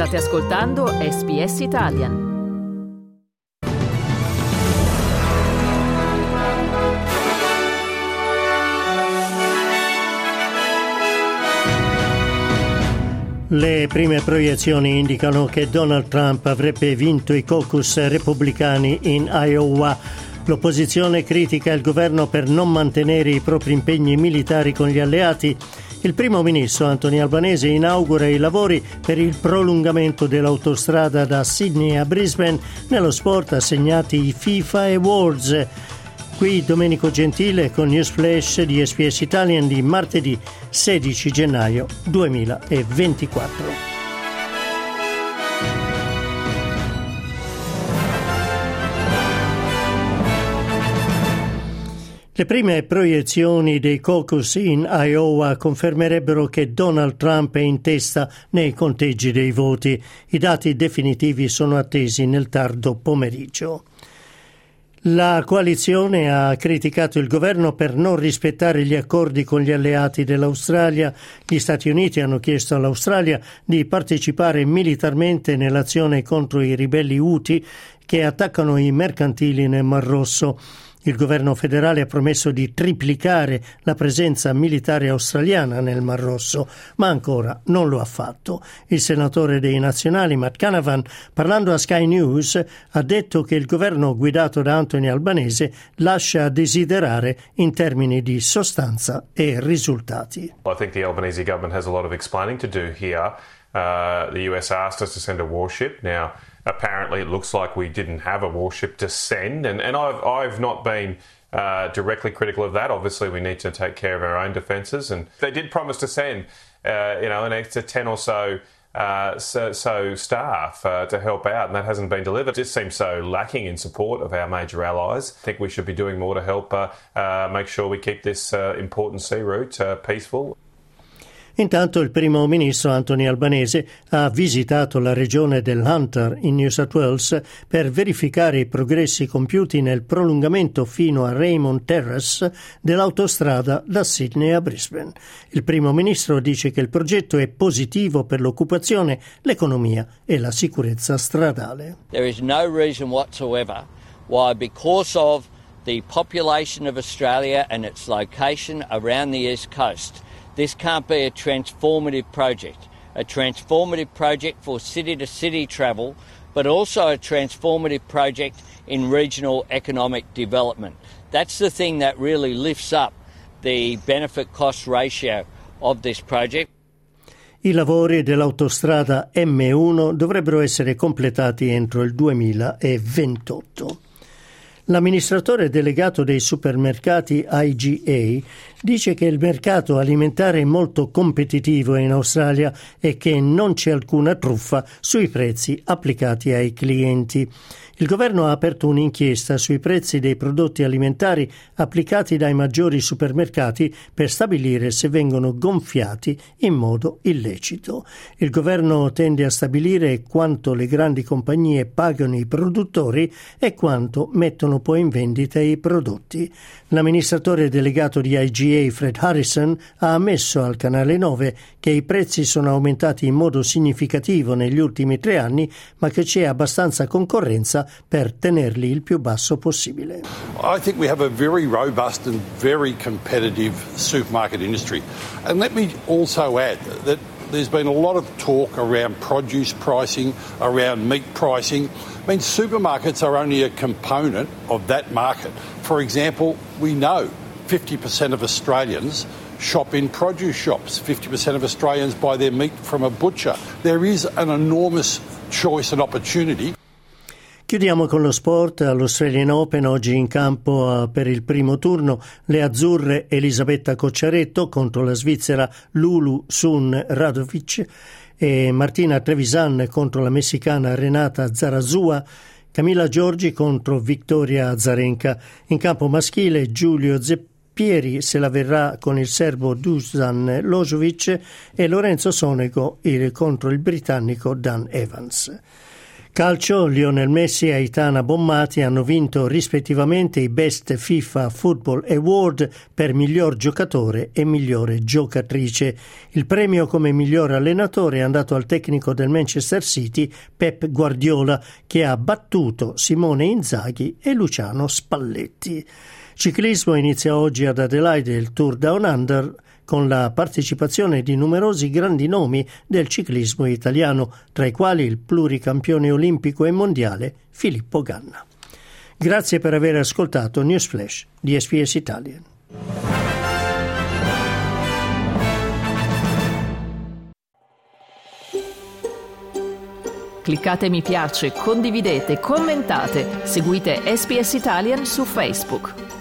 State ascoltando SBS Italian. Le prime proiezioni indicano che Donald Trump avrebbe vinto i caucus repubblicani in Iowa. L'opposizione critica il governo per non mantenere i propri impegni militari con gli alleati. Il primo ministro Anthony Albanese inaugura i lavori per il prolungamento dell'autostrada da Sydney a Brisbane nello sport assegnati i FIFA Awards. Qui Domenico Gentile con News Flash di SPS Italian di martedì 16 gennaio 2024. Le prime proiezioni dei caucus in Iowa confermerebbero che Donald Trump è in testa nei conteggi dei voti. I dati definitivi sono attesi nel tardo pomeriggio. La coalizione ha criticato il governo per non rispettare gli accordi con gli alleati dell'Australia. Gli Stati Uniti hanno chiesto all'Australia di partecipare militarmente nell'azione contro i ribelli Houthi che attaccano i mercantili nel Mar Rosso. Il governo federale ha promesso di triplicare la presenza militare australiana nel Mar Rosso, ma ancora non lo ha fatto. Il senatore dei nazionali Matt Canavan, parlando a Sky News, ha detto che il governo guidato da Anthony Albanese lascia desiderare in termini di sostanza e risultati. I think the Albanese government has a lot of explaining to do here. Uh, the US asked us to send a warship. Now apparently it looks like we didn't have a warship to send, and, and I've, I've not been uh, directly critical of that. Obviously, we need to take care of our own defences, and they did promise to send, uh, you know, an extra ten or so. Uh, so, so, staff uh, to help out, and that hasn't been delivered. It just seems so lacking in support of our major allies. I think we should be doing more to help uh, uh, make sure we keep this important sea route peaceful. Intanto il primo ministro Anthony Albanese ha visitato la regione del Hunter in New South Wales per verificare i progressi compiuti nel prolungamento fino a Raymond Terrace dell'autostrada da Sydney a Brisbane. Il primo ministro dice che il progetto è positivo per l'occupazione, l'economia e la sicurezza stradale. There is no reason whatsoever why because of the population of Australia and its location around the east coast This can't be a transformative project, a transformative project for city to city travel, but also a transformative project in regional economic development. That's the thing that really lifts up the benefit cost ratio of this project. I lavori dell'autostrada M1 dovrebbero essere completati entro il 2028. L'amministratore delegato dei supermercati IGA dice che il mercato alimentare è molto competitivo in Australia e che non c'è alcuna truffa sui prezzi applicati ai clienti. Il governo ha aperto un'inchiesta sui prezzi dei prodotti alimentari applicati dai maggiori supermercati per stabilire se vengono gonfiati in modo illecito. Il governo tende a stabilire quanto le grandi compagnie pagano i produttori e quanto mettono poi in vendita i prodotti. L'amministratore delegato di IGA Fred Harrison ha ammesso al canale 9 che i prezzi sono aumentati in modo significativo negli ultimi tre anni, ma che c'è abbastanza concorrenza per tenerli il più basso possibile. I think we have a very robust and very competitive supermarket industry. And let me also add that there's been a lot of talk around produce pricing, around meat pricing. I mean, supermarkets are only a component of that market. For example, we know 50% of Australians shop in produce shops. 50% of Australians buy their meat from a butcher. There is an enormous choice and opportunity. Chiudiamo con lo sport. All'Australian Open oggi in campo per il primo turno le azzurre Elisabetta Cocciaretto contro la svizzera Lulu Sun Radovic e Martina Trevisan contro la messicana Renata Zarazua. Camilla Giorgi contro Vittoria Zarenka. In campo maschile Giulio Zeppieri se la verrà con il serbo Dusan Lojovic e Lorenzo Sonego contro il britannico Dan Evans. Calcio, Lionel Messi e Aitana Bommati hanno vinto rispettivamente i Best FIFA Football Award per miglior giocatore e migliore giocatrice. Il premio come miglior allenatore è andato al tecnico del Manchester City Pep Guardiola che ha battuto Simone Inzaghi e Luciano Spalletti. Ciclismo inizia oggi ad Adelaide il Tour Down Under con la partecipazione di numerosi grandi nomi del ciclismo italiano, tra i quali il pluricampione olimpico e mondiale Filippo Ganna. Grazie per aver ascoltato News Flash di SPS Italian. Cliccate mi piace, condividete, commentate, seguite SPS Italian su Facebook.